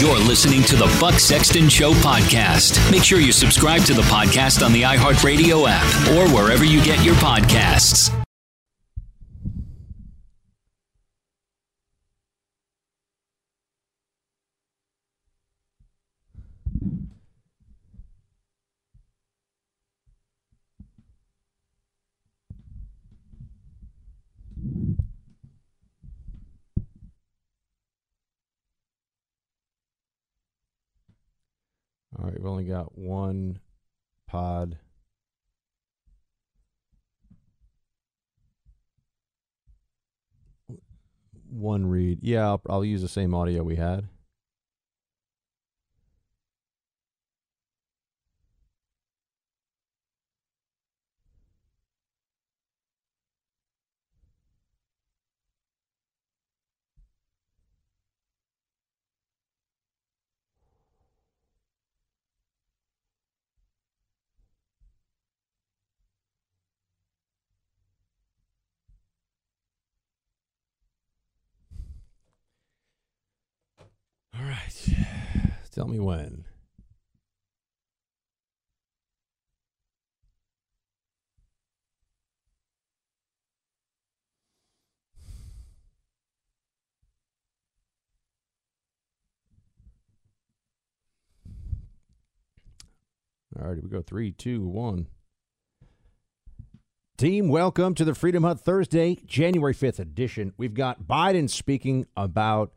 You're listening to the Buck Sexton Show podcast. Make sure you subscribe to the podcast on the iHeartRadio app or wherever you get your podcasts. All right, we've only got one pod. One read. Yeah, I'll, I'll use the same audio we had. All right. Tell me when. All right, here we go. Three, two, one. Team, welcome to the Freedom Hut Thursday, January 5th edition. We've got Biden speaking about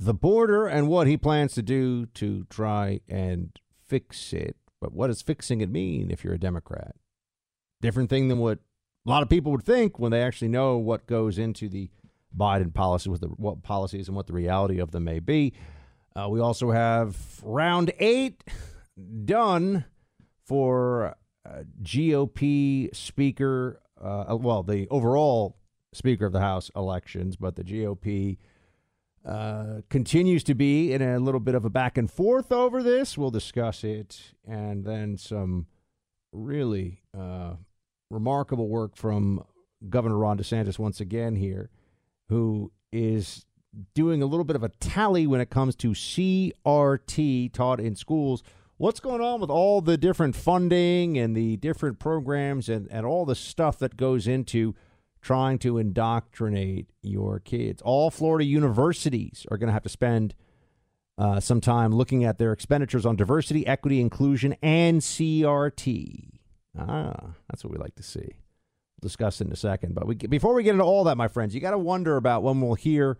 the border and what he plans to do to try and fix it. But what does fixing it mean if you're a Democrat? Different thing than what a lot of people would think when they actually know what goes into the Biden policy, with the what policies and what the reality of them may be. Uh, we also have round eight done for uh, GOP speaker, uh, well, the overall Speaker of the House elections, but the GOP uh, continues to be in a little bit of a back and forth over this. We'll discuss it. And then some really uh, remarkable work from Governor Ron DeSantis once again here, who is doing a little bit of a tally when it comes to CRT taught in schools. What's going on with all the different funding and the different programs and, and all the stuff that goes into trying to indoctrinate your kids? All Florida universities are going to have to spend uh, some time looking at their expenditures on diversity, equity, inclusion, and CRT. Ah, that's what we like to see. We'll discuss it in a second. But we, before we get into all that, my friends, you got to wonder about when we'll hear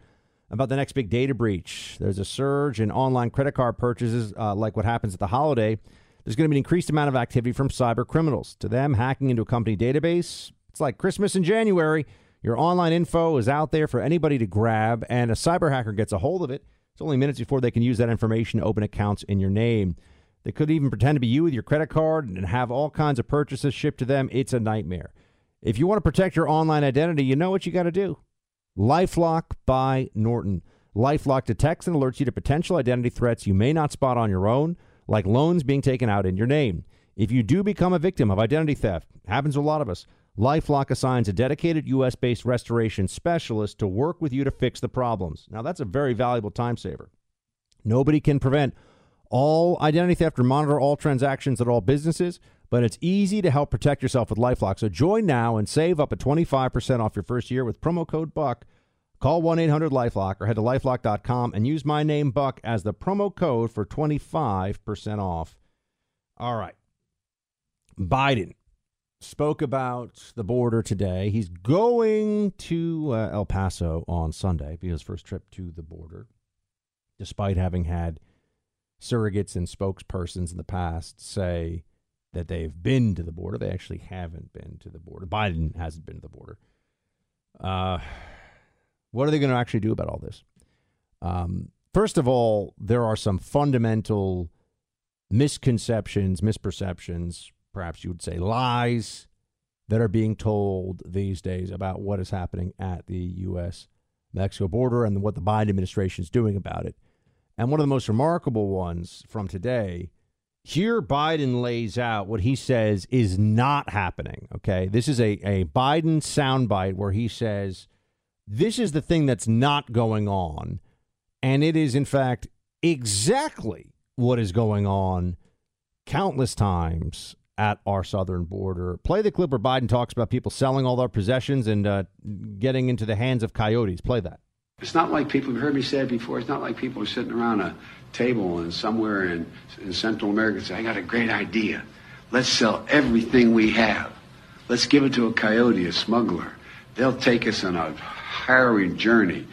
about the next big data breach. There's a surge in online credit card purchases, uh, like what happens at the holiday. There's going to be an increased amount of activity from cyber criminals. To them, hacking into a company database, it's like Christmas in January. Your online info is out there for anybody to grab, and a cyber hacker gets a hold of it. It's only minutes before they can use that information to open accounts in your name. They could even pretend to be you with your credit card and have all kinds of purchases shipped to them. It's a nightmare. If you want to protect your online identity, you know what you got to do. Lifelock by Norton. Lifelock detects and alerts you to potential identity threats you may not spot on your own, like loans being taken out in your name. If you do become a victim of identity theft, happens to a lot of us, Lifelock assigns a dedicated U.S. based restoration specialist to work with you to fix the problems. Now, that's a very valuable time saver. Nobody can prevent all identity theft or monitor all transactions at all businesses, but it's easy to help protect yourself with Lifelock. So join now and save up to 25% off your first year with promo code BUCK. Call 1 800 Lifelock or head to lifelock.com and use my name BUCK as the promo code for 25% off. All right. Biden spoke about the border today. He's going to uh, El Paso on Sunday, be his first trip to the border, despite having had surrogates and spokespersons in the past say that they've been to the border. They actually haven't been to the border. Biden hasn't been to the border. Uh, what are they going to actually do about all this? Um, first of all, there are some fundamental misconceptions, misperceptions, perhaps you would say lies that are being told these days about what is happening at the U.S. Mexico border and what the Biden administration is doing about it. And one of the most remarkable ones from today here Biden lays out what he says is not happening. Okay. This is a, a Biden soundbite where he says, This is the thing that's not going on. And it is, in fact, exactly what is going on countless times at our southern border. Play the clip where Biden talks about people selling all their possessions and uh, getting into the hands of coyotes. Play that. It's not like people, you've heard me say it before, it's not like people are sitting around a table and somewhere in, in Central America and say, I got a great idea. Let's sell everything we have. Let's give it to a coyote, a smuggler. They'll take us on a harrowing journey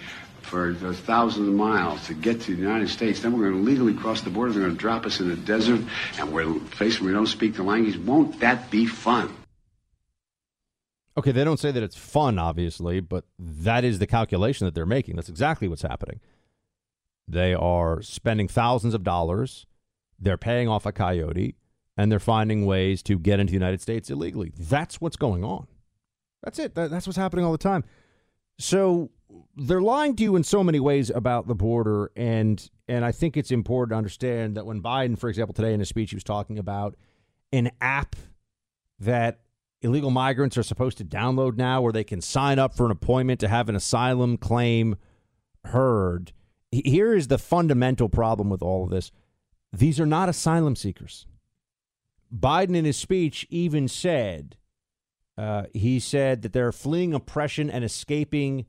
for thousands of miles to get to the United States. Then we're going to legally cross the border. They're going to drop us in the desert, and we're facing we don't speak the language. Won't that be fun? Okay, they don't say that it's fun, obviously, but that is the calculation that they're making. That's exactly what's happening. They are spending thousands of dollars, they're paying off a coyote, and they're finding ways to get into the United States illegally. That's what's going on. That's it. that's what's happening all the time. So they're lying to you in so many ways about the border, and and I think it's important to understand that when Biden, for example, today in his speech, he was talking about an app that illegal migrants are supposed to download now where they can sign up for an appointment to have an asylum claim heard. Here is the fundamental problem with all of this these are not asylum seekers. Biden, in his speech, even said, uh, he said that they're fleeing oppression and escaping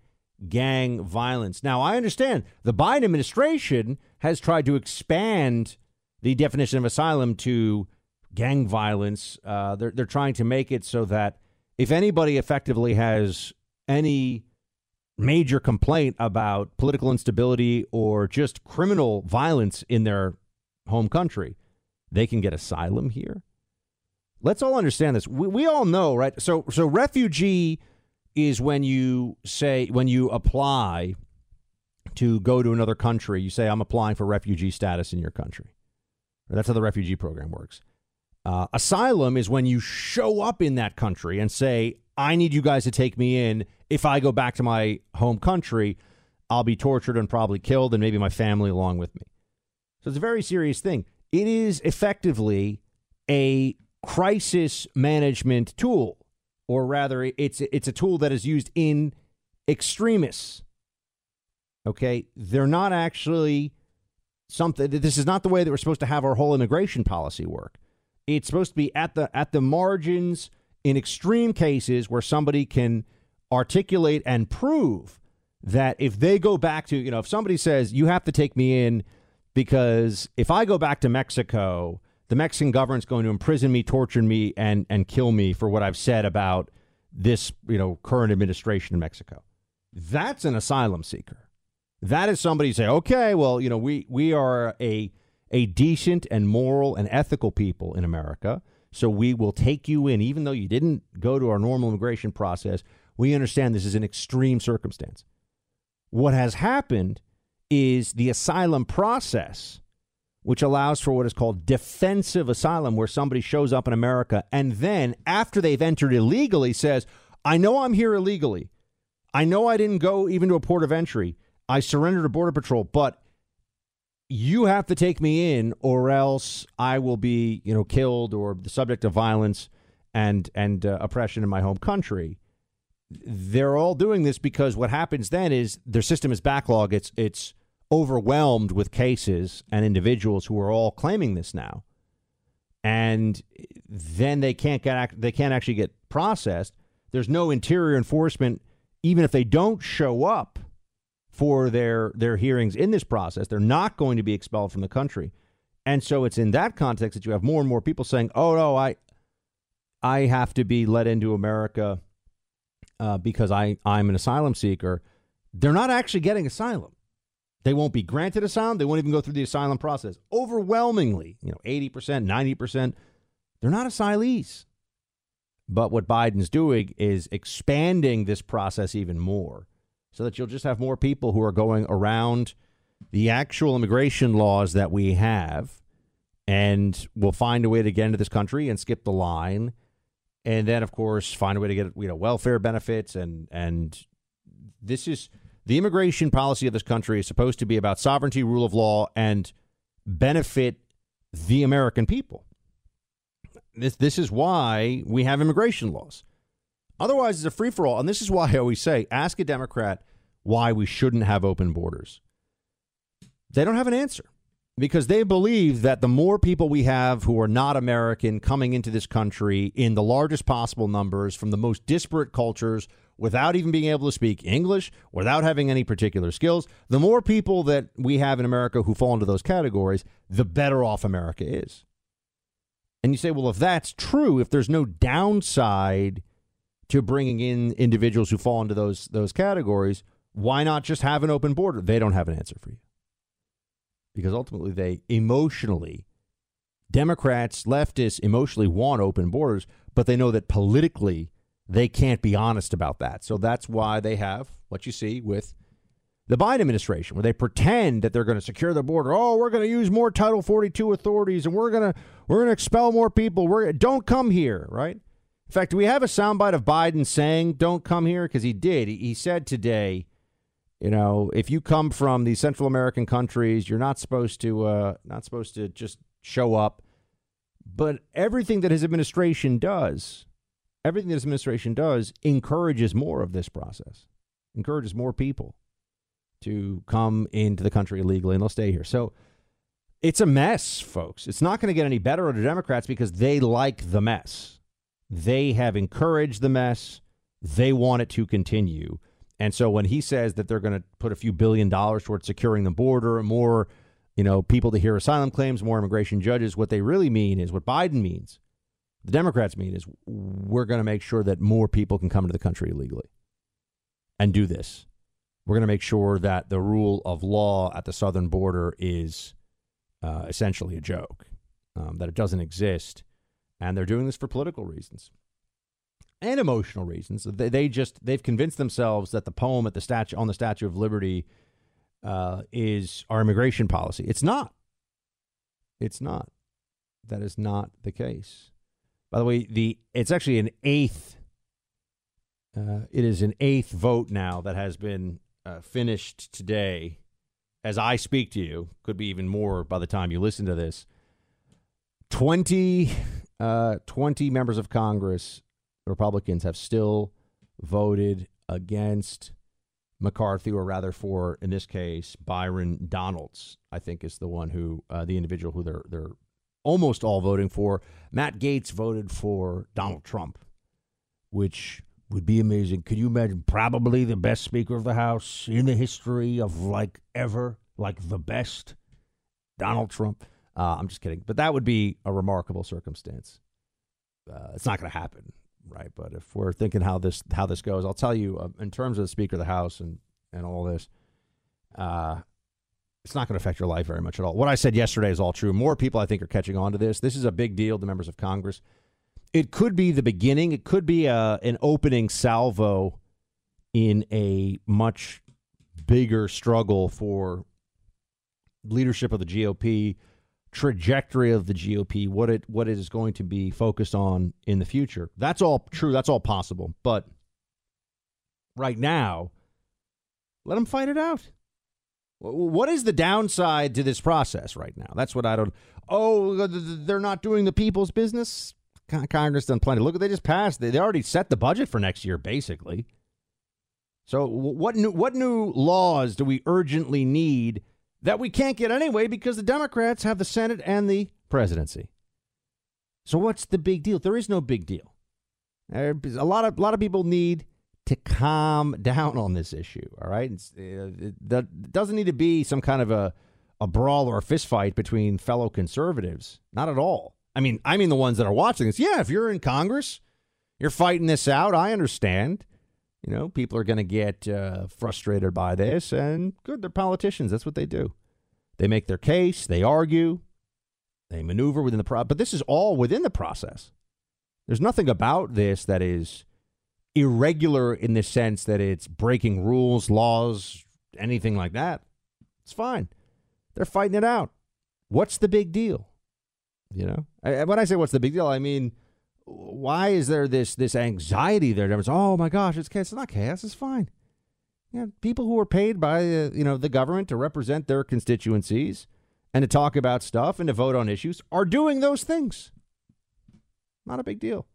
gang violence. Now, I understand the Biden administration has tried to expand the definition of asylum to gang violence. Uh, they're they're trying to make it so that if anybody effectively has any major complaint about political instability or just criminal violence in their home country, they can get asylum here. Let's all understand this. We, we all know, right? So so refugee is when you say when you apply to go to another country, you say I'm applying for refugee status in your country. That's how the refugee program works. Uh, asylum is when you show up in that country and say, I need you guys to take me in. If I go back to my home country, I'll be tortured and probably killed, and maybe my family along with me. So it's a very serious thing. It is effectively a crisis management tool, or rather, it's it's a tool that is used in extremists. Okay, they're not actually something. This is not the way that we're supposed to have our whole immigration policy work. It's supposed to be at the at the margins in extreme cases where somebody can articulate and prove that if they go back to, you know, if somebody says you have to take me in because if I go back to Mexico, the Mexican government's going to imprison me, torture me, and and kill me for what I've said about this, you know, current administration in Mexico. That's an asylum seeker. That is somebody say, okay, well, you know, we we are a a decent and moral and ethical people in America, so we will take you in, even though you didn't go to our normal immigration process. We understand this is an extreme circumstance. What has happened is the asylum process, which allows for what is called defensive asylum, where somebody shows up in America and then, after they've entered illegally, says, I know I'm here illegally. I know I didn't go even to a port of entry. I surrendered to Border Patrol, but you have to take me in or else I will be, you know, killed or the subject of violence and and uh, oppression in my home country. They're all doing this because what happens then is their system is backlog. It's it's overwhelmed with cases and individuals who are all claiming this now, and then they can't get they can't actually get processed. There's no interior enforcement, even if they don't show up for their their hearings in this process. They're not going to be expelled from the country, and so it's in that context that you have more and more people saying, "Oh no, I I have to be let into America." Uh, because I, I'm an asylum seeker, they're not actually getting asylum. They won't be granted asylum. They won't even go through the asylum process. Overwhelmingly, you know, 80%, 90%, they're not asylees. But what Biden's doing is expanding this process even more so that you'll just have more people who are going around the actual immigration laws that we have and will find a way to get into this country and skip the line and then of course find a way to get you know welfare benefits and and this is the immigration policy of this country is supposed to be about sovereignty, rule of law, and benefit the American people. This this is why we have immigration laws. Otherwise, it's a free for all, and this is why I always say, ask a Democrat why we shouldn't have open borders. They don't have an answer because they believe that the more people we have who are not American coming into this country in the largest possible numbers from the most disparate cultures without even being able to speak English, without having any particular skills, the more people that we have in America who fall into those categories, the better off America is. And you say, well, if that's true, if there's no downside to bringing in individuals who fall into those those categories, why not just have an open border? They don't have an answer for you because ultimately they emotionally, Democrats, leftists emotionally want open borders, but they know that politically they can't be honest about that. So that's why they have what you see with the Biden administration, where they pretend that they're going to secure the border. Oh, we're going to use more Title 42 authorities, and we're going to we're going to expel more people. We're don't come here, right? In fact, we have a soundbite of Biden saying "Don't come here" because he did. He said today you know, if you come from these Central American countries, you're not supposed to uh, not supposed to just show up. But everything that his administration does, everything this administration does, encourages more of this process, encourages more people to come into the country illegally and they'll stay here. So it's a mess, folks. It's not going to get any better under Democrats because they like the mess. They have encouraged the mess. They want it to continue. And so when he says that they're going to put a few billion dollars towards securing the border, more, you know, people to hear asylum claims, more immigration judges, what they really mean is what Biden means. The Democrats mean is we're going to make sure that more people can come into the country illegally and do this. We're going to make sure that the rule of law at the southern border is uh, essentially a joke, um, that it doesn't exist. And they're doing this for political reasons and emotional reasons. They, they just they've convinced themselves that the poem at the statue on the Statue of Liberty uh, is our immigration policy. It's not. It's not. That is not the case. By the way, the it's actually an eighth. Uh, it is an eighth vote now that has been uh, finished today, as I speak to you. Could be even more by the time you listen to this. 20, uh, 20 members of Congress Republicans have still voted against McCarthy, or rather for, in this case, Byron Donalds, I think is the one who, uh, the individual who they're, they're almost all voting for. Matt Gaetz voted for Donald Trump, which would be amazing. Could you imagine? Probably the best Speaker of the House in the history of like ever, like the best. Donald Trump. Uh, I'm just kidding, but that would be a remarkable circumstance. Uh, it's not going to happen, right? But if we're thinking how this how this goes, I'll tell you uh, in terms of the Speaker of the House and and all this, uh, it's not going to affect your life very much at all. What I said yesterday is all true. More people, I think, are catching on to this. This is a big deal to members of Congress. It could be the beginning. It could be a, uh, an opening salvo in a much bigger struggle for leadership of the GOP, trajectory of the GOP, what it what it is going to be focused on in the future. That's all true. That's all possible. But right now, let them fight it out. What is the downside to this process right now? That's what I don't. Oh, they're not doing the people's business. Congress done plenty. Look, they just passed. They, already set the budget for next year, basically. So, what new what new laws do we urgently need that we can't get anyway because the Democrats have the Senate and the presidency? So, what's the big deal? There is no big deal. A lot of a lot of people need to calm down on this issue. All right, uh, that doesn't need to be some kind of a a brawl or a fist fight between fellow conservatives. Not at all. I mean, I mean the ones that are watching this. Yeah, if you're in Congress, you're fighting this out. I understand. You know, people are going to get uh, frustrated by this, and good, they're politicians. That's what they do. They make their case, they argue, they maneuver within the process. But this is all within the process. There's nothing about this that is irregular in the sense that it's breaking rules, laws, anything like that. It's fine. They're fighting it out. What's the big deal? You know, I, when I say what's the big deal, I mean, why is there this this anxiety there? Everyone's, oh my gosh, it's chaos. It's not chaos. It's fine. Yeah, people who are paid by uh, you know the government to represent their constituencies and to talk about stuff and to vote on issues are doing those things. Not a big deal.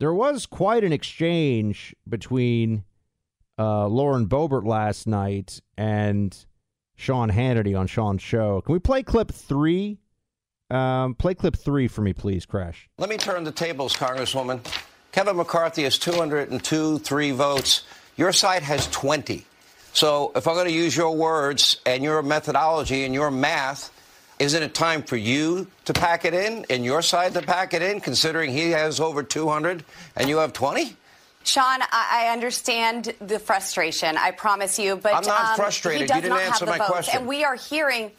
There was quite an exchange between uh, Lauren Boebert last night and Sean Hannity on Sean's show. Can we play clip three um, play clip three for me, please, Crash. Let me turn the tables, Congresswoman. Kevin McCarthy has 202, three votes. Your side has 20. So if I'm going to use your words and your methodology and your math, isn't it time for you to pack it in and your side to pack it in, considering he has over 200 and you have 20? Sean, I understand the frustration. I promise you, but I'm not um, frustrated. you didn't answer my votes, question. And we are hearing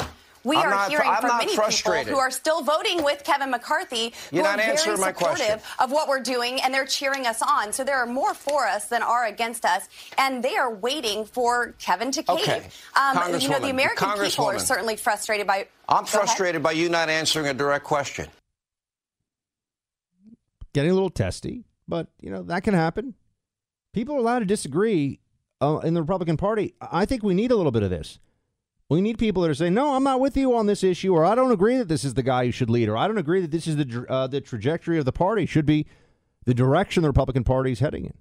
we I'm are not, hearing I'm from many frustrated. people who are still voting with Kevin McCarthy, You're who are very supportive question. of what we're doing, and they're cheering us on. So there are more for us than are against us, and they are waiting for Kevin to cave. Okay. Um, you know, the American people are certainly frustrated by. I'm Go ahead. frustrated by you not answering a direct question. Getting a little testy, but you know that can happen. People are allowed to disagree uh, in the Republican Party. I think we need a little bit of this. We need people that are saying, "No, I'm not with you on this issue," or "I don't agree that this is the guy who should lead," or "I don't agree that this is the uh, the trajectory of the party should be the direction the Republican Party is heading in."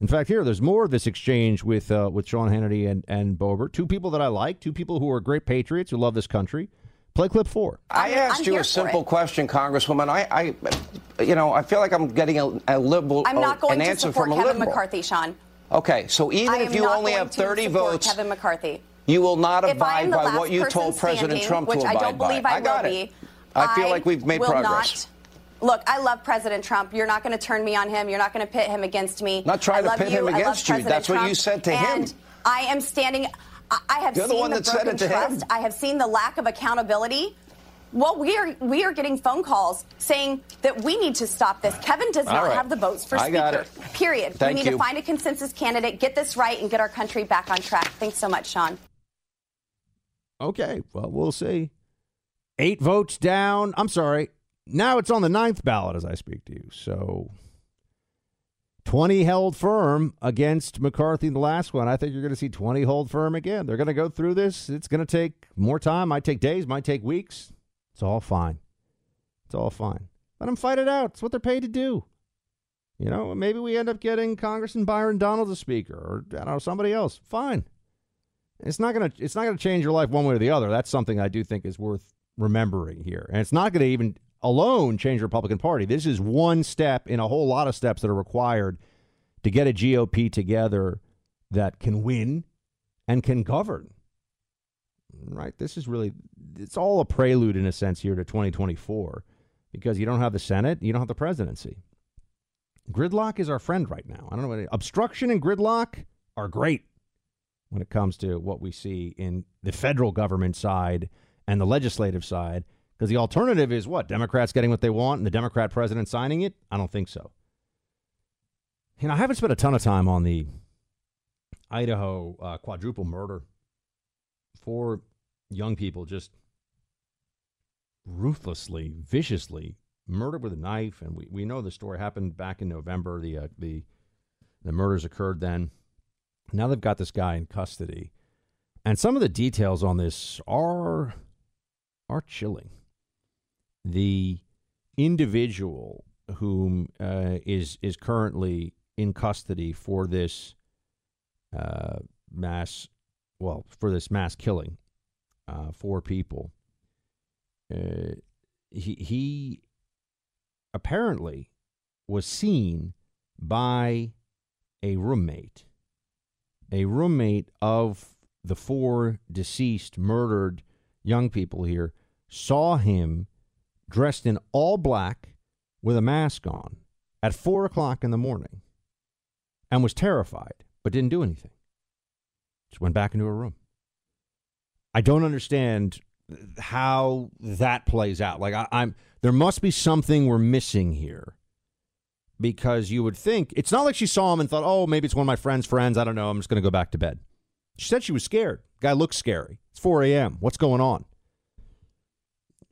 In fact, here there's more of this exchange with uh, with Sean Hannity and and Boebert, two people that I like, two people who are great patriots who love this country. Play clip four. I asked you a simple question, Congresswoman. I, I, you know, I feel like I'm getting a, a liberal, I'm not going an to answer support Kevin liberal. McCarthy, Sean. Okay, so even if you only have 30 votes, Kevin McCarthy. You will not If I am abide by what you told President Trump which to I don't believe by. I, I got will it. be. I feel like we've made progress. Not, look, I love President Trump. You're not going to turn me on him. You're not going to pit him against me. Not trying I to love pit you. him against you. That's what you Trump. said to him. And I am standing. I, have You're the seen one the that broken him. trust. I have seen the lack of accountability. Well, we are we are getting phone calls saying that we need to stop this. Kevin does not right. have the votes for I speaker. got it. Period. Thank we need you. to find a consensus candidate, get this right, and get our country back on track. Thanks so much, Sean. Okay, well, we'll see. Eight votes down. I'm sorry. Now it's on the ninth ballot as I speak to you. So 20 held firm against McCarthy in the last one. I think you're going to see 20 hold firm again. They're going to go through this. It's going to take more time. Might take days, might take weeks. It's all fine. It's all fine. Let them fight it out. It's what they're paid to do. You know, maybe we end up getting Congressman Byron Donald as speaker, or I don't know somebody else. Fine. It's not gonna it's not gonna change your life one way or the other. That's something I do think is worth remembering here, and it's not to even alone change the Republican Party. This is one step in a whole lot of steps that are required to get a GOP together that can win and can govern. Right? This is really it's all a prelude in a sense here to 2024 because you don't have the Senate, you don't have the presidency. Gridlock is our friend right now. I don't know what obstruction and gridlock are great when it comes to what we see in the federal government side and the legislative side. Because the alternative is what? Democrats getting what they want and the Democrat president signing it? I don't think so. And I haven't spent a ton of time on the Idaho uh, quadruple murder. Four young people just ruthlessly, viciously murdered with a knife, and we, we know the story happened back in November. The uh, the the murders occurred then. Now they've got this guy in custody, and some of the details on this are are chilling. The individual whom uh, is is currently in custody for this uh, mass, well, for this mass killing, uh, four people. Uh, he he apparently was seen by a roommate, a roommate of the four deceased, murdered young people here, saw him dressed in all black with a mask on at four o'clock in the morning and was terrified, but didn't do anything. Just went back into her room. I don't understand how that plays out. Like I, I'm, there must be something we're missing here, because you would think it's not like she saw him and thought, oh, maybe it's one of my friend's friends. I don't know. I'm just going to go back to bed. She said she was scared. Guy looks scary. It's 4 a.m. What's going on?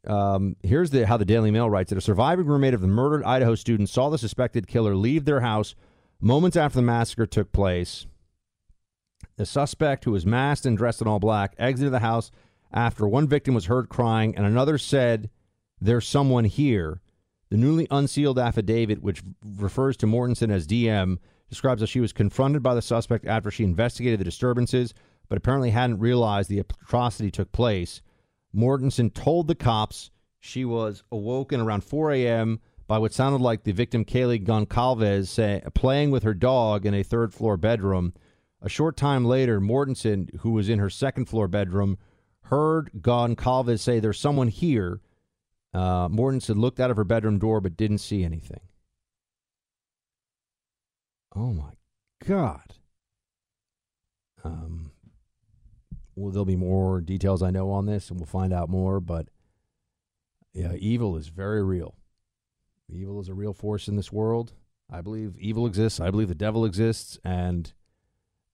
Um, here's the how the Daily Mail writes it: A surviving roommate of the murdered Idaho student saw the suspected killer leave their house moments after the massacre took place. The suspect, who was masked and dressed in all black, exited the house after one victim was heard crying and another said, There's someone here. The newly unsealed affidavit, which refers to Mortensen as DM, describes how she was confronted by the suspect after she investigated the disturbances, but apparently hadn't realized the atrocity took place. Mortensen told the cops she was awoken around 4 a.m. by what sounded like the victim, Kaylee Goncalves, say, playing with her dog in a third floor bedroom. A short time later, Mortensen, who was in her second floor bedroom, heard Goncalves say, There's someone here. Uh, Mortensen looked out of her bedroom door but didn't see anything. Oh my God. Um, well, there'll be more details I know on this, and we'll find out more. But yeah, evil is very real. Evil is a real force in this world. I believe evil exists. I believe the devil exists. And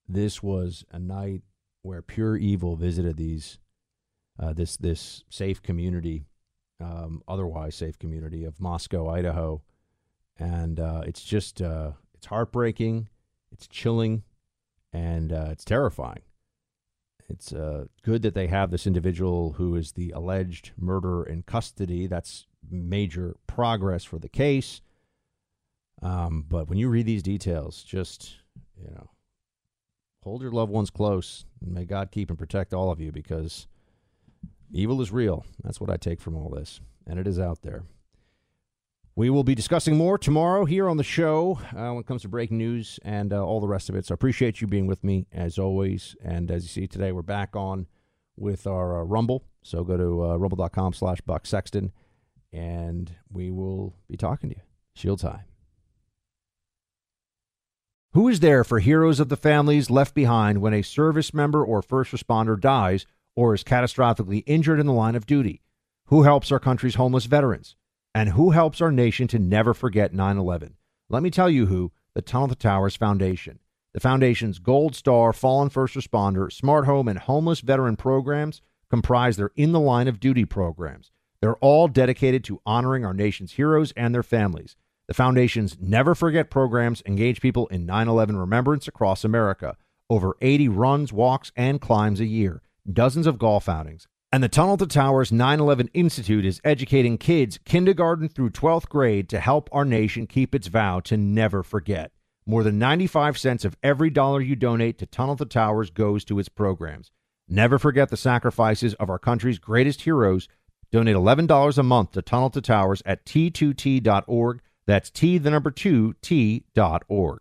this was a night where pure evil visited these uh, this this safe community, um, otherwise safe community of Moscow, Idaho, and uh, it's just uh, it's heartbreaking, it's chilling, and uh, it's terrifying. It's uh, good that they have this individual who is the alleged murderer in custody. That's major progress for the case. Um, but when you read these details, just you know, hold your loved ones close. And may God keep and protect all of you because evil is real. That's what I take from all this, and it is out there. We will be discussing more tomorrow here on the show uh, when it comes to breaking news and uh, all the rest of it. So I appreciate you being with me as always. And as you see today, we're back on with our uh, Rumble. So go to uh, rumble.com slash Buck Sexton and we will be talking to you. Shield time. Who is there for heroes of the families left behind when a service member or first responder dies or is catastrophically injured in the line of duty? Who helps our country's homeless veterans? And who helps our nation to never forget 9 11? Let me tell you who the Tunnel to Towers Foundation. The Foundation's Gold Star Fallen First Responder, Smart Home, and Homeless Veteran programs comprise their In the Line of Duty programs. They're all dedicated to honoring our nation's heroes and their families. The Foundation's Never Forget programs engage people in 9 11 remembrance across America. Over 80 runs, walks, and climbs a year, dozens of golf outings, And the Tunnel to Towers 9 11 Institute is educating kids kindergarten through 12th grade to help our nation keep its vow to never forget. More than 95 cents of every dollar you donate to Tunnel to Towers goes to its programs. Never forget the sacrifices of our country's greatest heroes. Donate $11 a month to Tunnel to Towers at t2t.org. That's T, the number two, T.org.